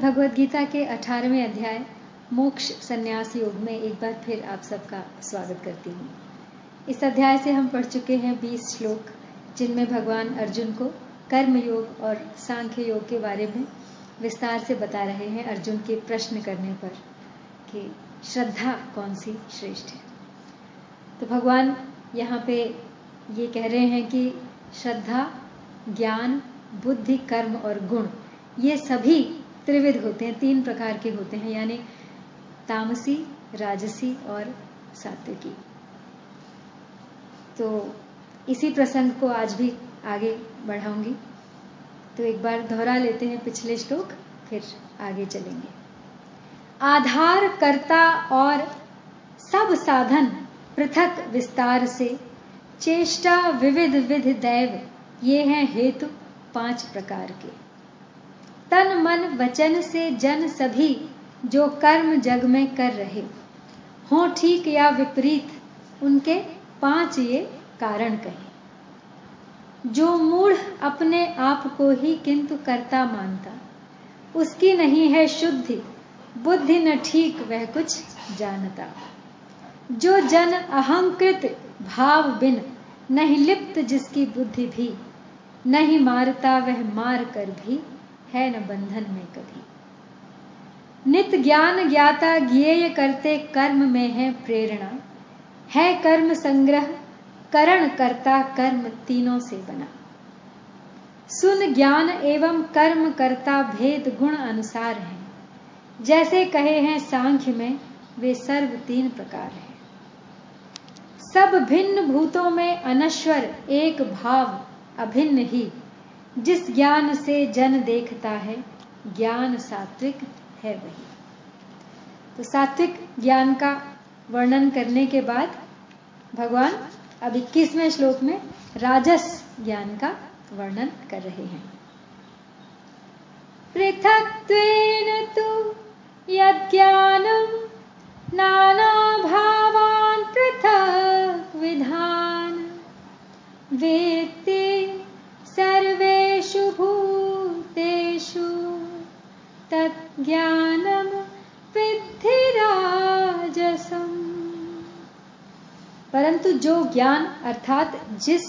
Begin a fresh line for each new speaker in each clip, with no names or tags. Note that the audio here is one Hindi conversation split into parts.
भगवद गीता के अठारहवें अध्याय, मोक्ष संन्यास योग में एक बार फिर आप सबका स्वागत करती हूँ। इस अध्याय से हम पढ़ चुके हैं 20 श्लोक, जिनमें भगवान अर्जुन को कर्म योग और सांख्य योग के बारे में विस्तार से बता रहे हैं अर्जुन के प्रश्न करने पर कि श्रद्धा कौन सी श्रेष्ठ है? तो भगवान यहाँ पे ये कह रहे हैं कि श्रद्धा, ज्ञान, बुद्धि, कर्म और गुण, ये सभी त्रिविध होते हैं, तीन प्रकार के होते हैं, यानी तामसी, राजसी और सात्विकी। तो इसी प्रसंग को आज भी आगे बढ़ाऊँगी। तो एक बार दोहरा लेते हैं पिछले श्लोक, फिर आगे चलेंगे। आधार कर्ता और सब साधन पृथक विस्तार से, चेष्टा विविध विध दैव, ये हैं हेतु पाँच प्रकार के। तन मन वचन से जन सभी जो कर्म जग में कर रहे। हो ठीक या विपरीत, उनके पाँच ये कारण कहे। जो मूढ़ अपने आप को ही किंतु करता मानता, उसकी नहीं है शुद्धि, बुद्धि न ठीक वह कुछ जानता। जो जन अहंकृत भाव बिन, नहीं लिप्त जिसकी बुद्धि भी, नहीं मारता वह मार कर भी है न बंधन में कभी। नित ज्ञान ज्ञाता ज्ञेय करते कर्म में है प्रेरणा। है कर्म संग्रह, करण करता कर्म तीनों से बना। सुन ज्ञान एवं कर्म करता भेद गुण अनुसार है। जैसे कहे हैं सांख्य में, वे सर्व तीन प्रकार हैं। सब भिन्न भूतों में अनश्वर एक भाव, अभिन्न ही। जिस ज्ञान से जन देखता है, ज्ञान सात्विक है वही। तो सात्विक ज्ञान का वर्णन करने के बाद भगवान अब इक्कीसवें श्लोक में राजस ज्ञान का वर्णन कर रहे हैं। पृथक तो यज्ञानम नाना भावान पृथक विधान वेत्ते तज्ज्ञानम विद्धिराजसम परंतु जो ज्ञान, अर्थात जिस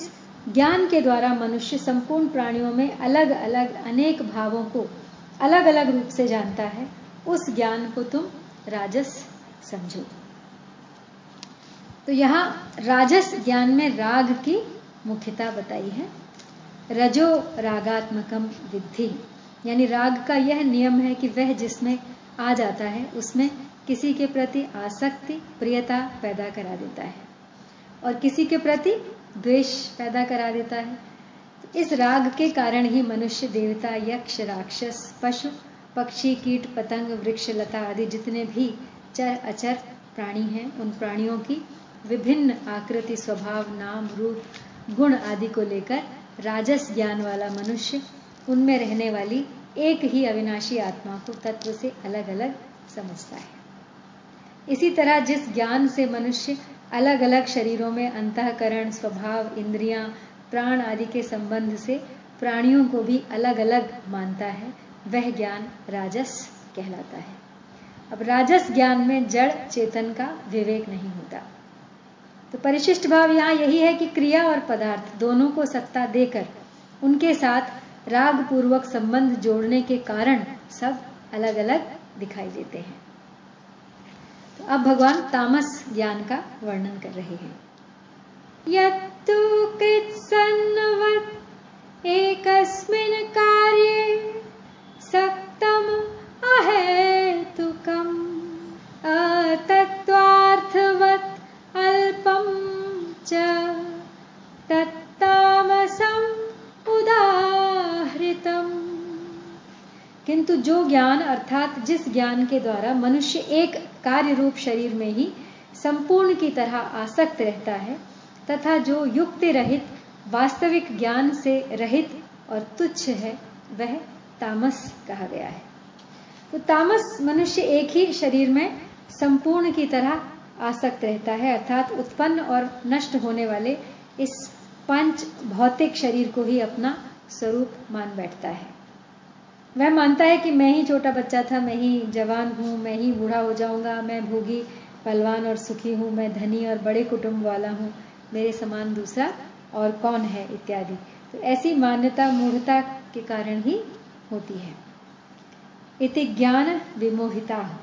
ज्ञान के द्वारा मनुष्य संपूर्ण प्राणियों में अलग अलग अनेक भावों को अलग अलग रूप से जानता है, उस ज्ञान को तुम राजस समझो। तो यहाँ राजस ज्ञान में राग की मुख्यता बताई है। रजो रागात्मकम विद्धि। यानी राग का यह नियम है कि वह जिसमें आ जाता है, उसमें किसी के प्रति आसक्ति, प्रियता पैदा करा देता है। और किसी के प्रति द्वेष पैदा करा देता है। इस राग के कारण ही मनुष्य, देवता, यक्ष, राक्षस, पशु, पक्षी, कीट, पतंग, वृक्ष, लता आदि जितने भी चर, अचर प्राणी हैं, उन प्राणियों की विभिन्न आकृति, स्वभाव, नाम, रूप, गुण आदि को लेकर राजस ज्ञान वाला मनुष्य उनमें रहने वाली एक ही अविनाशी आत्मा को तत्व से अलग अलग समझता है। इसी तरह जिस ज्ञान से मनुष्य अलग अलग शरीरों में अंतकरण, स्वभाव, इंद्रियाँ, प्राण आदि के संबंध से प्राणियों को भी अलग अलग मानता है, वह ज्ञान राजस कहलाता है। अब राजस ज्ञान में जड़ चेतन का विवेक नहीं होता। तो परिशिष्ट भाव यहाँ यही है कि क्रिया और पदार्थ दोनों को सत्ता देकर उनके साथ राग पूर्वक संबंध जोड़ने के कारण सब अलग अलग दिखाई देते हैं। तो अब भगवान तामस ज्ञान का वर्णन कर रहे हैं। यत्तु कृत्सन्नवत् एकस्मिन् कार्ये सक्तम अहेतुकम् अतत्वार्थवत् अल्पम च तत्तामसम किंतु जो ज्ञान अर्थात जिस ज्ञान के द्वारा मनुष्य एक कार्य रूप शरीर में ही संपूर्ण की तरह आसक्त रहता है, तथा जो युक्ति रहित, वास्तविक ज्ञान से रहित और तुच्छ है, वह तामस कहा गया है। तो तामस मनुष्य एक ही शरीर में संपूर्ण की तरह आसक्त रहता है, अर्थात उत्पन्न और नष्ट होने वाले इस पंच भौतिक शरीर को ही अपना स्वरूप मान बैठता है। वह मानता है कि मैं ही छोटा बच्चा था, मैं ही जवान हूँ, मैं ही बूढ़ा हो जाऊँगा, मैं भोगी बलवान और सुखी हूँ, मैं धनी और बड़े कुटुंब वाला हूँ, मेरे समान दूसरा और कौन है इत्यादि। तो ऐसी मान्यता, मूढ़ता के कारण ही होती है। इति ज्ञान विमोहिता।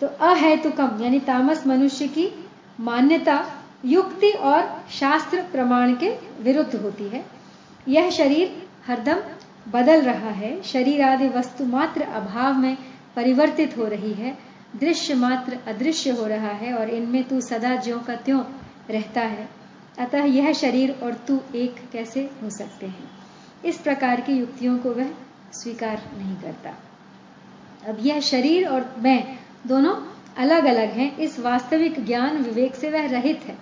तो अहेतुकम, यानी तामस मनुष्य की मान्यता, युक्ति और शास्त्र प्रमाण के विरुद्ध होती है। यह शरीर हरदम बदल रहा है। शरीर आदि वस्तु मात्र अभाव में परिवर्तित हो रही है। दृश्य मात्र अदृश्य हो रहा है और इनमें तू सदा ज्यो का त्यों रहता है। अतः यह शरीर और तू एक कैसे हो सकते हैं? इस प्रकार की युक्तियों को वह स्वीकार नहीं करता। अब यह शरीर और मैं दोनों अलग अलग हैं। इस वास्तविक ज्ञान विवेक से वह रहित है।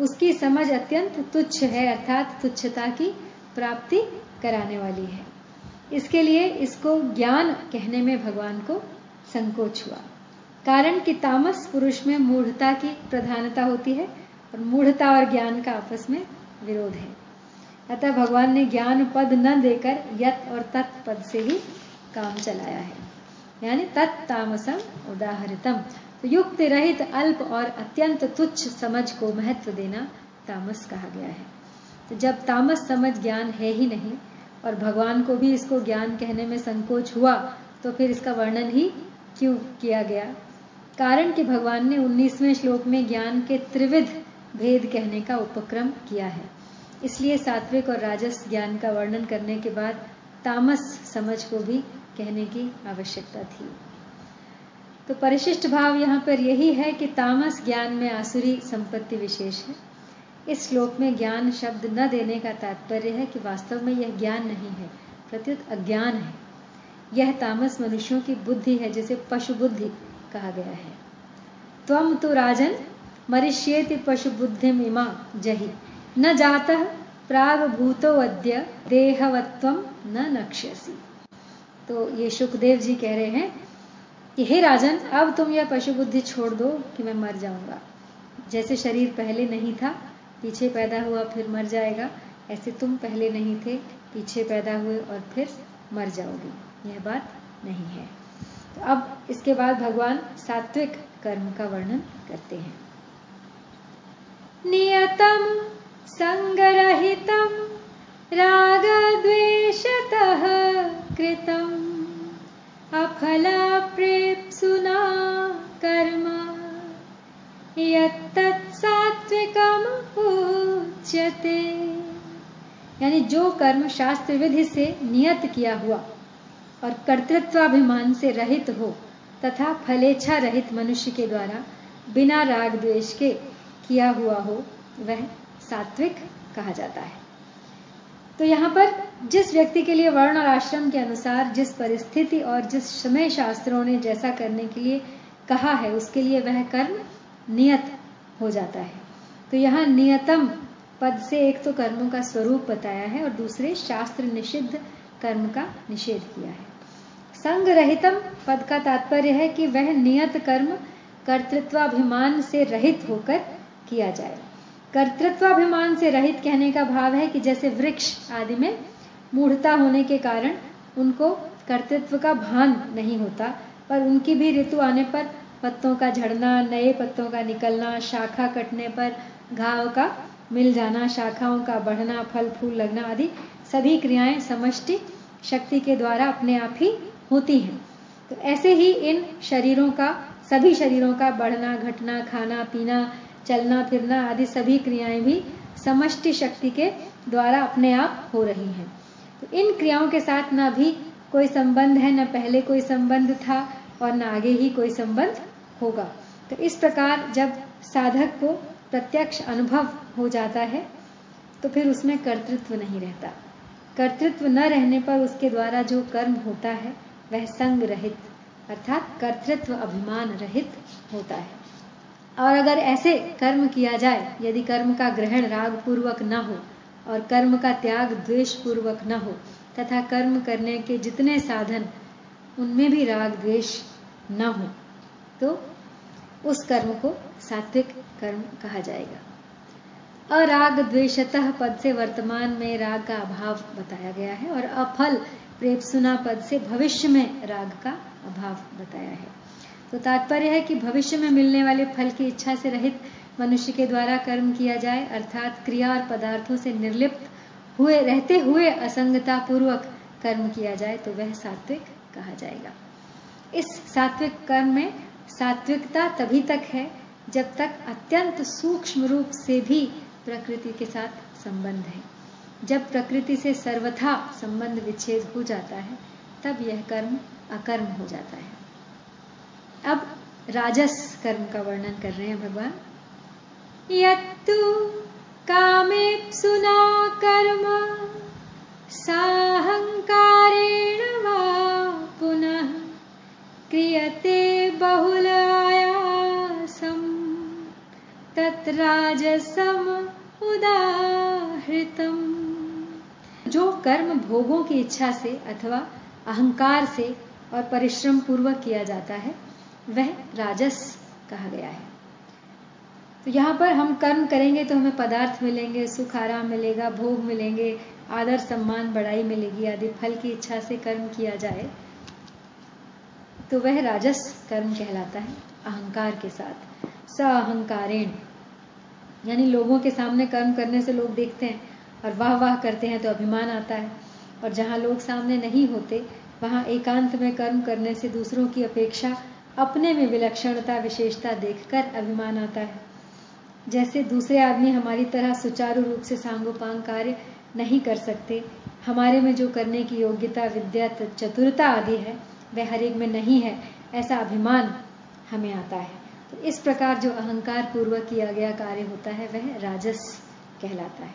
उसकी समझ अत्यंत तुच्छ है, अर्थात तुच्छता की प्राप्ति कराने वाली है। इसके लिए इसको ज्ञान कहने में भगवान को संकोच हुआ। कारण कि तामस पुरुष में मूढ़ता की प्रधानता होती है और मूढ़ता और ज्ञान का आपस में विरोध है। अतः भगवान ने ज्ञान पद न देकर यत और तत् पद से ही काम चलाया है। यानी तत्तामसम उदाहरितम। तो युक्त रहित, अल्प और अत्यंत तुच्छ समझ को महत्व देना तामस कहा गया है। तो जब तामस समझ ज्ञान है ही नहीं और भगवान को भी इसको ज्ञान कहने में संकोच हुआ तो फिर इसका वर्णन ही क्यों किया गया? कारण कि भगवान ने 19वें श्लोक में ज्ञान के त्रिविध भेद कहने का उपक्रम किया है। इसलिए सात्विक और राजस ज्ञान का वर्णन करने के बाद तामस समझ को भी कहने की आवश्यकता थी। तो परिशिष्ट भाव यहाँ पर यही है कि तामस ज्ञान में आसुरी संपत्ति विशेष है। इस श्लोक में ज्ञान शब्द न देने का तात्पर्य है कि वास्तव में यह ज्ञान नहीं है, प्रत्युत अज्ञान है। यह तामस मनुष्यों की बुद्धि है, जिसे पशु बुद्धि कहा गया है। त्वम तो राजन मरिष्येति पशु बुद्धि इमा जही। न जाता प्राग भूतो अद्य देहवत्व न नक्ष्यसी। तो ये सुखदेव जी कह रहे हैं कि हे राजन, अब तुम यह पशु बुद्धि छोड़ दो कि मैं मर जाऊँगा। जैसे शरीर पहले नहीं था पीछे पैदा हुआ, फिर मर जाएगा। ऐसे तुम पहले नहीं थे, पीछे पैदा हुए और फिर मर जाओगे। यह बात नहीं है। तो अब इसके बाद भगवान सात्विक कर्म का वर्णन करते हैं। नियतम, संगरहितम राग द्वेषतः कृतम। अफला प्रेप्सुना कर्म यत्तत्सात्विकम उच्यते यानी जो कर्म शास्त्र विधि से नियत किया हुआ और कर्तृत्वाभिमान से रहित हो तथा फलेच्छा रहित मनुष्य के द्वारा बिना राग द्वेष के किया हुआ हो, वह सात्विक कहा जाता है। तो यहाँ पर जिस व्यक्ति के लिए वर्ण और आश्रम के अनुसार जिस परिस्थिति और जिस समय शास्त्रों ने जैसा करने के लिए कहा है, उसके लिए वह कर्म नियत हो जाता है। तो यहाँ नियतम पद से एक तो कर्मों का स्वरूप बताया है और दूसरे शास्त्र निषिद्ध कर्म का निषेध किया है। संग रहितम पद का तात्पर्य है कि वह नियत कर्म कर्तृत्वाभिमान से रहित होकर किया जाए। कर्तृत्वाभिमान से रहित कहने का भाव है कि जैसे वृक्ष आदि में मूढ़ता होने के कारण उनको कर्तृत्व का भान नहीं होता, पर उनकी भी ऋतु आने पर पत्तों का झड़ना, नए पत्तों का निकलना, शाखा कटने पर घाव का मिल जाना, शाखाओं का बढ़ना, फल, फूल लगना आदि सभी क्रियाएँ समष्टि शक्ति के द्वारा अपने आप ही होती हैं। तो ऐसे ही इन शरीरों का, सभी शरीरों का बढ़ना, घटना, खाना, पीना, चलना, फिरना आदि सभी क्रियाएँ भी समष्टि शक्ति के द्वारा अपने आप हो रही हैं। तो इन क्रियाओं के साथ ना भी कोई संबंध है, ना पहले कोई संबंध था और ना आगे ही कोई संबंध होगा। तो इस प्रकार जब साधक को प्रत्यक्ष अनुभव हो जाता है तो फिर उसमें कर्तृत्व नहीं रहता। कर्तृत्व न रहने पर उसके द्वारा जो कर्म होता है, वह संग रहित, अर्थात कर्तृत्व अभिमान रहित होता है। और अगर ऐसे कर्म किया जाए, यदि कर्म का ग्रहण राग पूर्वक न हो, और कर्म का त्याग द्वेष पूर्वक न हो, तथा कर्म करने के जितने साधन, उनमें भी राग द्वेष न हो तो उस कर्म को सात्विक कर्म कहा जाएगा। अराग द्वेषतः पद से वर्तमान में राग का अभाव बताया गया है और अफल प्रेपसुना पद से भविष्य में राग का अभाव बताया है। तो तात्पर्य है कि भविष्य में मिलने वाले फल की इच्छा से रहित मनुष्य के द्वारा कर्म किया जाए, अर्थात क्रिया और पदार्थों से निर्लिप्त हुए, रहते हुए असंगता पूर्वक कर्म किया जाए तो वह सात्विक कहा जाएगा। इस सात्विक कर्म में सात्विकता तभी तक है जब तक अत्यंत सूक्ष्म रूप से भी प्रकृति के साथ संबंध है। जब प्रकृति से सर्वथा संबंध विच्छेद हो जाता है, तब यह कर्म अकर्म हो जाता है। अब राजस कर्म का वर्णन कर रहे हैं भगवान। यत्तु सुना कर्म, साहंकारेण पुनः क्रियते बहुलायासम तत्राजसम उदाहृतम। जो कर्म भोगों की इच्छा से अथवा अहंकार से और परिश्रम पूर्वक किया जाता है, वह राजस कहा गया है। तो यहाँ पर हम कर्म करेंगे तो हमें पदार्थ मिलेंगे, सुख आराम मिलेगा, भोग मिलेंगे, आदर सम्मान बढ़ाई मिलेगी आदि फल की इच्छा से कर्म किया जाए तो वह राजस कर्म कहलाता है, अहंकार के साथ। स अहंकारेण। यानी लोगों के सामने कर्म करने से लोग देखते हैं और वाह वाह करते हैं तो अभिमान आता है। और जहाँ लोग सामने नहीं होते, वहाँ एकांत में कर्म करने से दूसरों की अपेक्षा अपने में विलक्षणता, विशेषता देखकर अभिमान आता है। जैसे दूसरे आदमी हमारी तरह सुचारू रूप से सांगोपांग कार्य नहीं कर सकते, हमारे में जो करने की योग्यता, विद्या चतुरता आदि है, वह हर एक में नहीं है, ऐसा अभिमान हमें आता है। इस प्रकार जो अहंकार पूर्वक किया गया कार्य होता है, वह राजस कहलाता है।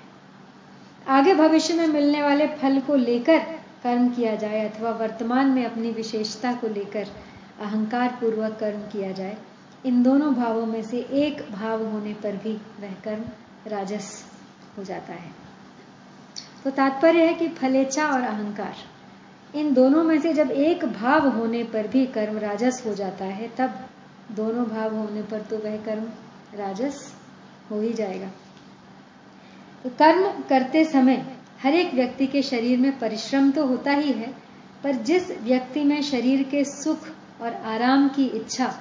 आगे भविष्य में मिलने वाले फल को लेकर कर्म किया जाए अथवा वर्तमान में अपनी विशेषता को लेकर अहंकार पूर्वक कर्म किया जाए, इन दोनों भावों में से एक भाव होने पर भी वह कर्म राजस हो जाता है। तो तात्पर्य है कि फलेच्छा और अहंकार, इन दोनों में से जब एक भाव होने पर भी कर्म राजस हो जाता है, तब दोनों भाव होने पर तो वह कर्म राजस हो ही जाएगा। तो कर्म करते समय हर एक व्यक्ति के शरीर में परिश्रम तो होता ही है, पर जिस व्यक्ति में शरीर के सुख और आराम की इच्छा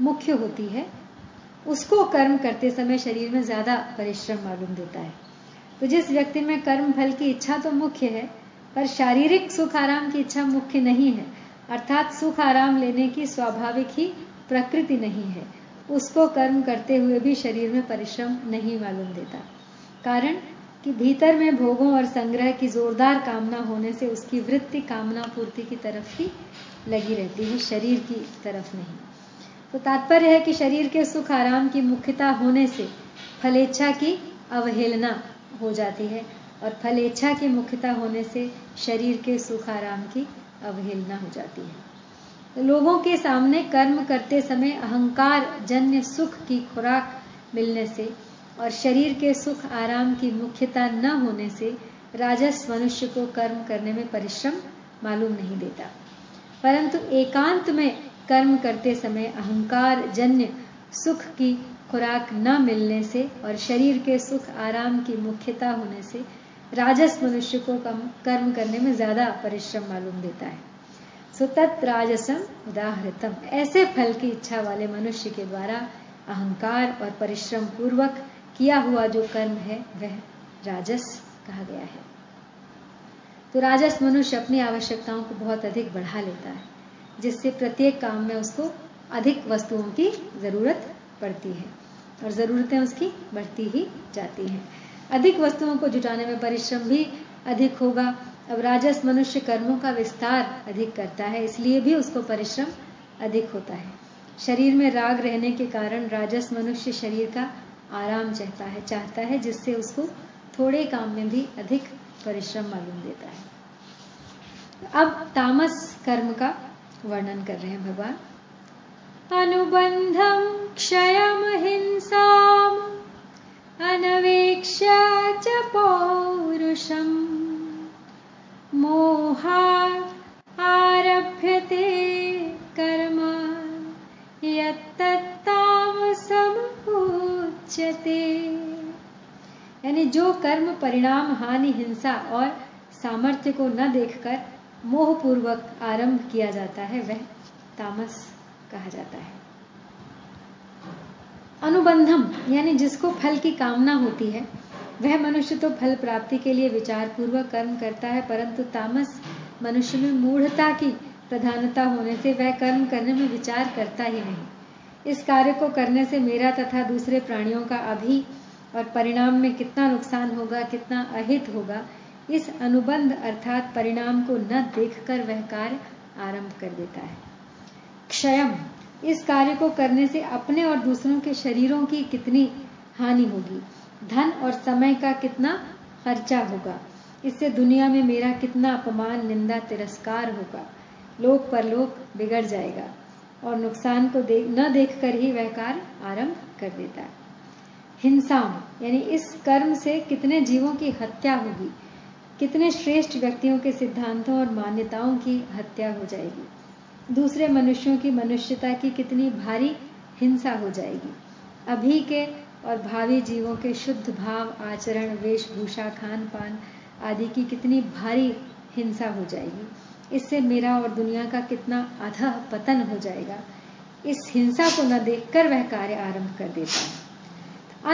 मुख्य होती है, उसको कर्म करते समय शरीर में ज़्यादा परिश्रम मालूम देता है। तो जिस व्यक्ति में कर्म फल की इच्छा तो मुख्य है, पर शारीरिक सुख आराम की इच्छा मुख्य नहीं है, अर्थात सुख आराम लेने की स्वाभाविक ही प्रकृति नहीं है। उसको कर्म करते हुए भी शरीर में परिश्रम नहीं मालूम देता। कारण कि भीतर में भोगों और संग्रह की जोरदार कामना होने से उसकी वृत्ति कामना पूर्ति की तरफ़ ही लगी रहती है, शरीर की तरफ़ नहीं। तो तात्पर्य है कि शरीर के सुख आराम की मुख्यता होने से फलेच्छा की अवहेलना हो जाती है और फलेच्छा की मुख्यता होने से शरीर के सुख आराम की अवहेलना हो जाती है। लोगों के सामने कर्म करते समय अहंकार, जन्य सुख की खुराक मिलने से और शरीर के सुख आराम की मुख्यता न होने से राजस मनुष्य को कर्म करने में परिश्रम मालूम नहीं देता। परंतु एकांत में कर्म करते समय अहंकार, जन्य सुख की खुराक न मिलने से और शरीर के सुख आराम की मुख्यता होने से राजस मनुष्य को कर्म करने में ज़्यादा परिश्रम मालूम देता है। सो तत् राजसम उदाहृतम। ऐसे फल की इच्छा वाले मनुष्य के द्वारा अहंकार और परिश्रम पूर्वक किया हुआ जो कर्म है, वह राजस कहा गया है। तो राजस मनुष्य अपनी आवश्यकताओं को बहुत अधिक बढ़ा लेता है, जिससे प्रत्येक काम में उसको अधिक वस्तुओं की ज़रूरत पड़ती है और जरूरतें उसकी बढ़ती ही जाती हैं। अधिक वस्तुओं को जुटाने में परिश्रम भी अधिक होगा अब राजस मनुष्य कर्मों का विस्तार अधिक करता है, इसलिए भी उसको परिश्रम अधिक होता है। शरीर में राग रहने के कारण राजस मनुष्य शरीर का आराम चाहता है चाहता है, जिससे उसको थोड़े काम में भी अधिक परिश्रम मालूम देता है। अब तामस कर्म का वर्णन कर रहे हैं भगवान। अनुबंधम क्षयम हिंसा च पौरुषम। मोहा आरभ्यते कर्म यानी जो कर्म, परिणाम, हानि, हिंसा और सामर्थ्य को न देखकर मोहपूर्वक आरंभ किया जाता है, वह तामस कहा जाता है। अनुबंधम, यानी जिसको फल की कामना होती है वह मनुष्य तो फल प्राप्ति के लिए विचार पूर्वक कर्म करता है, परंतु तामस मनुष्य में मूढ़ता की प्रधानता होने से वह कर्म करने में विचार करता ही नहीं। इस कार्य को करने से मेरा तथा दूसरे प्राणियों का अभी और परिणाम में कितना नुकसान होगा, कितना अहित होगा, इस अनुबंध अर्थात परिणाम को न देखकर वह कार्य आरंभ कर देता है। क्षयम, इस कार्य को करने से अपने और दूसरों के शरीरों की कितनी हानि होगी? धन और समय का कितना खर्चा होगा। इससे दुनिया में मेरा कितना अपमान, निंदा, तिरस्कार होगा। लोक पर लोक बिगड़ जाएगा और नुकसान को देख न देखकर ही वह कार्य आरंभ कर देता है। हिंसाम यानी इस कर्म से कितने जीवों की हत्या होगी, कितने श्रेष्ठ व्यक्तियों के सिद्धांतों और मान्यताओं की हत्या हो जाएगी। दूसरे मनुष्यों की मनुष्यता की कितनी भारी हिंसा हो जाएगी। अभी के और भावी जीवों के शुद्ध भाव, आचरण, वेशभूषा खान पान आदि की कितनी भारी हिंसा हो जाएगी। इससे मेरा और दुनिया का कितना अधः पतन हो जाएगा। इस हिंसा को न देखकर वह कार्य आरंभ कर देता है।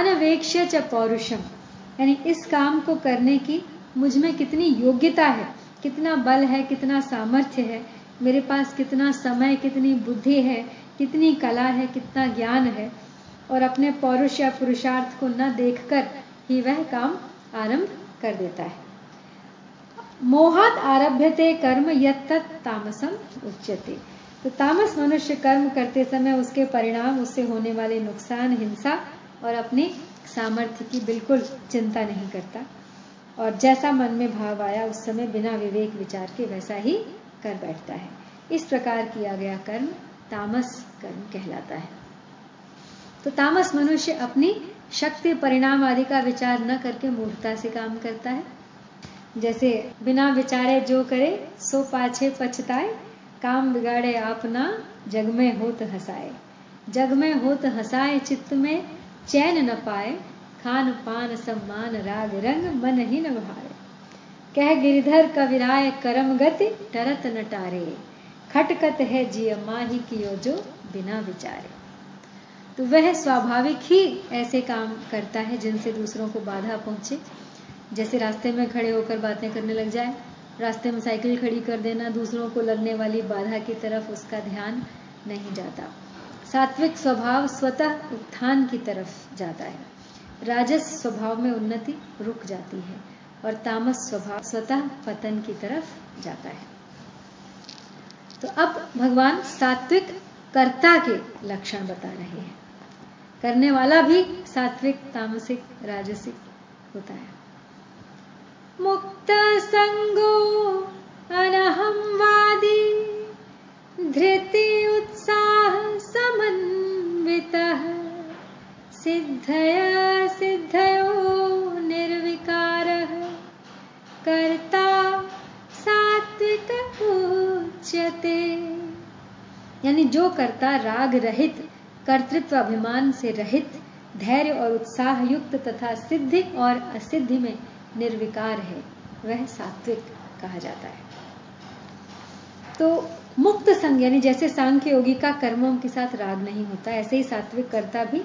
अनवेक्ष्य च पौरुषम। यानी इस काम को करने की मुझमें कितनी योग्यता है, कितना बल है, कितना सामर्थ्य है, मेरे पास कितना समय, कितनी बुद्धि है, कितनी कला है, कितना ज्ञान है और अपने पौरुष या पुरुषार्थ को न देखकर ही वह काम आरंभ कर देता है। मोहात आरभ्यते कर्म यत तामसम उच्यते। तो तामस मनुष्य कर्म करते समय उसके परिणाम, उससे होने वाले नुकसान, हिंसा और अपनी सामर्थ्य की बिल्कुल चिंता नहीं करता। और जैसा मन में भाव आया, उस समय बिना विवेक विचार के वैसा ही कर बैठता है। इस प्रकार किया गया कर्म तामस कर्म कहलाता है। तो तामस मनुष्य अपनी शक्ति, परिणाम आदि का विचार न करके मूर्खता से काम करता है। जैसे बिना विचारे जो करे, सो पाछे पछताए, काम बिगाड़े आपना जग में होत हसाए। जग में होत हसाए, चित्त में चैन न पाए, खान पान, सम्मान, राग, रंग, मन ही न भारे कह गिरधर कविराय, करम गति टरत न टारे। खटकत है जिय माही कियो जो बिना विचारे। तो वह स्वाभाविक ही ऐसे काम करता है जिनसे दूसरों को बाधा पहुँचे। जैसे रास्ते में खड़े होकर बातें करने लग जाए, रास्ते में साइकिल खड़ी कर देना, दूसरों को लगने वाली बाधा की तरफ़ उसका ध्यान नहीं जाता। सात्विक स्वभाव स्वतः उत्थान की तरफ़ जाता है। राजस स्वभाव में उन्नति रुक जाती है और तामस स्वभाव स्वतः पतन की तरफ़ जाता है। तो अब भगवान सात्विक कर्ता के लक्षण बता रहे हैं। करने वाला भी सात्विक, तामसिक, राजसिक होता है। मुक्त संगो अनहमवादी धृति उत्साह समन्वित, सिद्धया सिद्धयो निर्विकार, कर्ता सात्विक उच्यते। यानी जो कर्ता राग रहित कर्तृत्व अभिमान से रहित, धैर्य और उत्साह युक्त तथा सिद्धि और असिद्धि में निर्विकार है, वह सात्विक कहा जाता है। तो मुक्त संग, यानी जैसे सांख्य योगी का कर्मों के साथ राग नहीं होता, ऐसे ही सात्विक कर्ता भी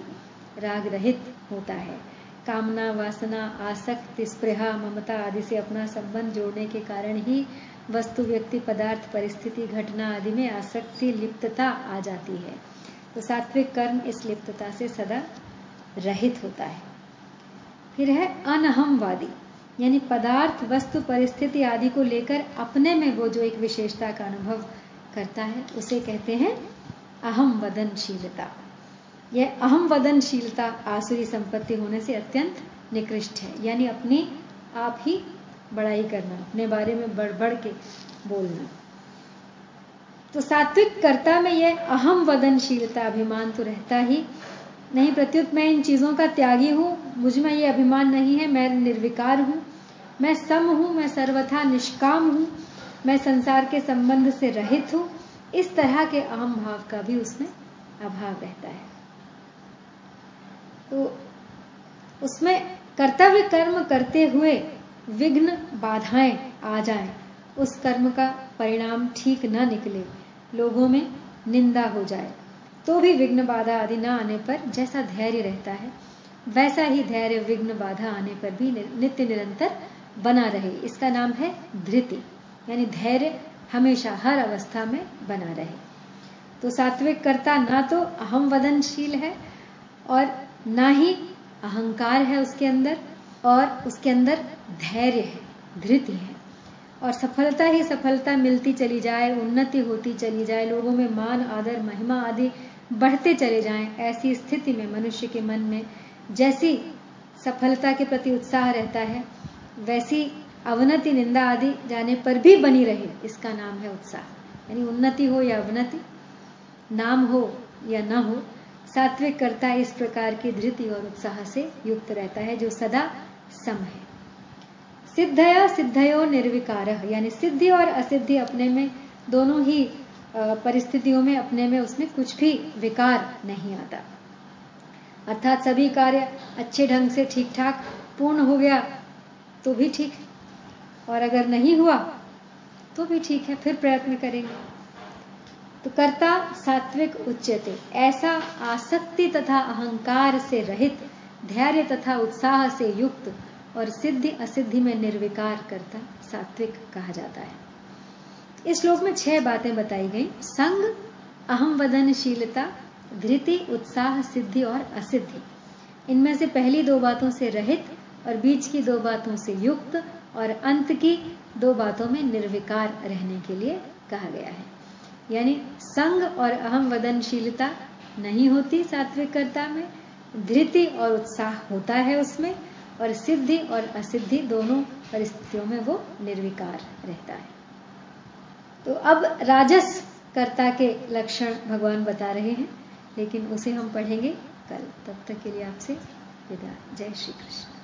राग रहित होता है। कामना, वासना, आसक्ति, स्पृहा, ममता आदि से अपना संबंध जोड़ने के कारण ही वस्तु, व्यक्ति, पदार्थ, परिस्थिति, घटना आदि में आसक्ति, लिप्तता आ जाती है। तो सात्विक कर्म इस लिप्तता से सदा रहित होता है। फिर है अनहमवादी, यानी पदार्थ, वस्तु, परिस्थिति आदि को लेकर अपने में वो जो एक विशेषता का अनुभव करता है, उसे कहते हैं अहम वदनशीलता यह अहम वदनशीलता आसुरी संपत्ति होने से अत्यंत निकृष्ट है, यानी अपनी आप ही बड़ाई करना, अपने बारे में बढ़ बढ़ के बोलना। तो सात्विक कर्ता में यह अहम वदनशीलता अभिमान तो रहता ही। नहीं, प्रत्युत मैं इन चीज़ों का त्यागी हूँ, मुझमें यह अभिमान नहीं है, मैं निर्विकार हूँ। मैं सम हूँ, मैं सर्वथा निष्काम हूँ, मैं संसार के संबंध से रहित हूँ। इस तरह के अहम भाव का भी उसमें अभाव रहता है। तो उसमें कर्तव्य कर्म करते हुए विघ्न बाधाएँ आ जाएँ, उस कर्म का परिणाम ठीक न निकले। लोगों में निंदा हो जाए तो भी विघ्न बाधा आदि न आने पर जैसा धैर्य रहता है, वैसा ही धैर्य विघ्न बाधा आने पर भी नित्य निरंतर बना रहे। इसका नाम है धृति, यानी धैर्य हमेशा हर अवस्था में बना रहे। तो सात्विक कर्ता ना तो अहम वदनशील है और ना ही अहंकार है उसके अंदर और उसके अंदर धैर्य है, धृति है। और सफलता ही सफलता मिलती चली जाए, उन्नति होती चली जाए, लोगों में मान, आदर, महिमा आदि बढ़ते चले जाएँ, ऐसी स्थिति में मनुष्य के मन में जैसी सफलता के प्रति उत्साह रहता है, वैसी अवनति, निंदा आदि जाने पर भी बनी रहे, इसका नाम है उत्साह। यानी उन्नति हो या अवनति, नाम हो या न हो सात्विक कर्ता इस प्रकार की धृति और उत्साह से युक्त रहता है, जो सदा सम है। सिद्धया सिद्धयो निर्विकार, यानी सिद्धि और असिद्धि अपने में, दोनों ही परिस्थितियों में, अपने में उसमें कुछ भी विकार नहीं आता। अर्थात सभी कार्य अच्छे ढंग से ठीक ठाक पूर्ण हो गया तो भी ठीक। और अगर नहीं हुआ तो भी ठीक है, फिर प्रयत्न करेंगे। तो कर्ता सात्विक उच्चते ऐसा आसक्ति तथा अहंकार से रहित, धैर्य तथा उत्साह से युक्त और सिद्धि असिद्धि में निर्विकार करता सात्विक कहा जाता है। इस श्लोक में छह बातें बताई गई। संग, अहम वदनशीलता, धृति, उत्साह, सिद्धि और असिद्धि। इनमें से पहली दो बातों से रहित और बीच की दो बातों से युक्त और अंत की दो बातों में निर्विकार रहने के लिए कहा गया है। यानी, संग और अहम वदनशीलता नहीं होती सात्विकता में, धृति और उत्साह होता है उसमें और सिद्धि और असिद्धि दोनों परिस्थितियों में वो निर्विकार रहता है। तो अब राजस कर्ता के लक्षण भगवान बता रहे हैं, लेकिन उसे हम पढ़ेंगे कल। तब तक के लिए आपसे विदा। जय श्री कृष्ण।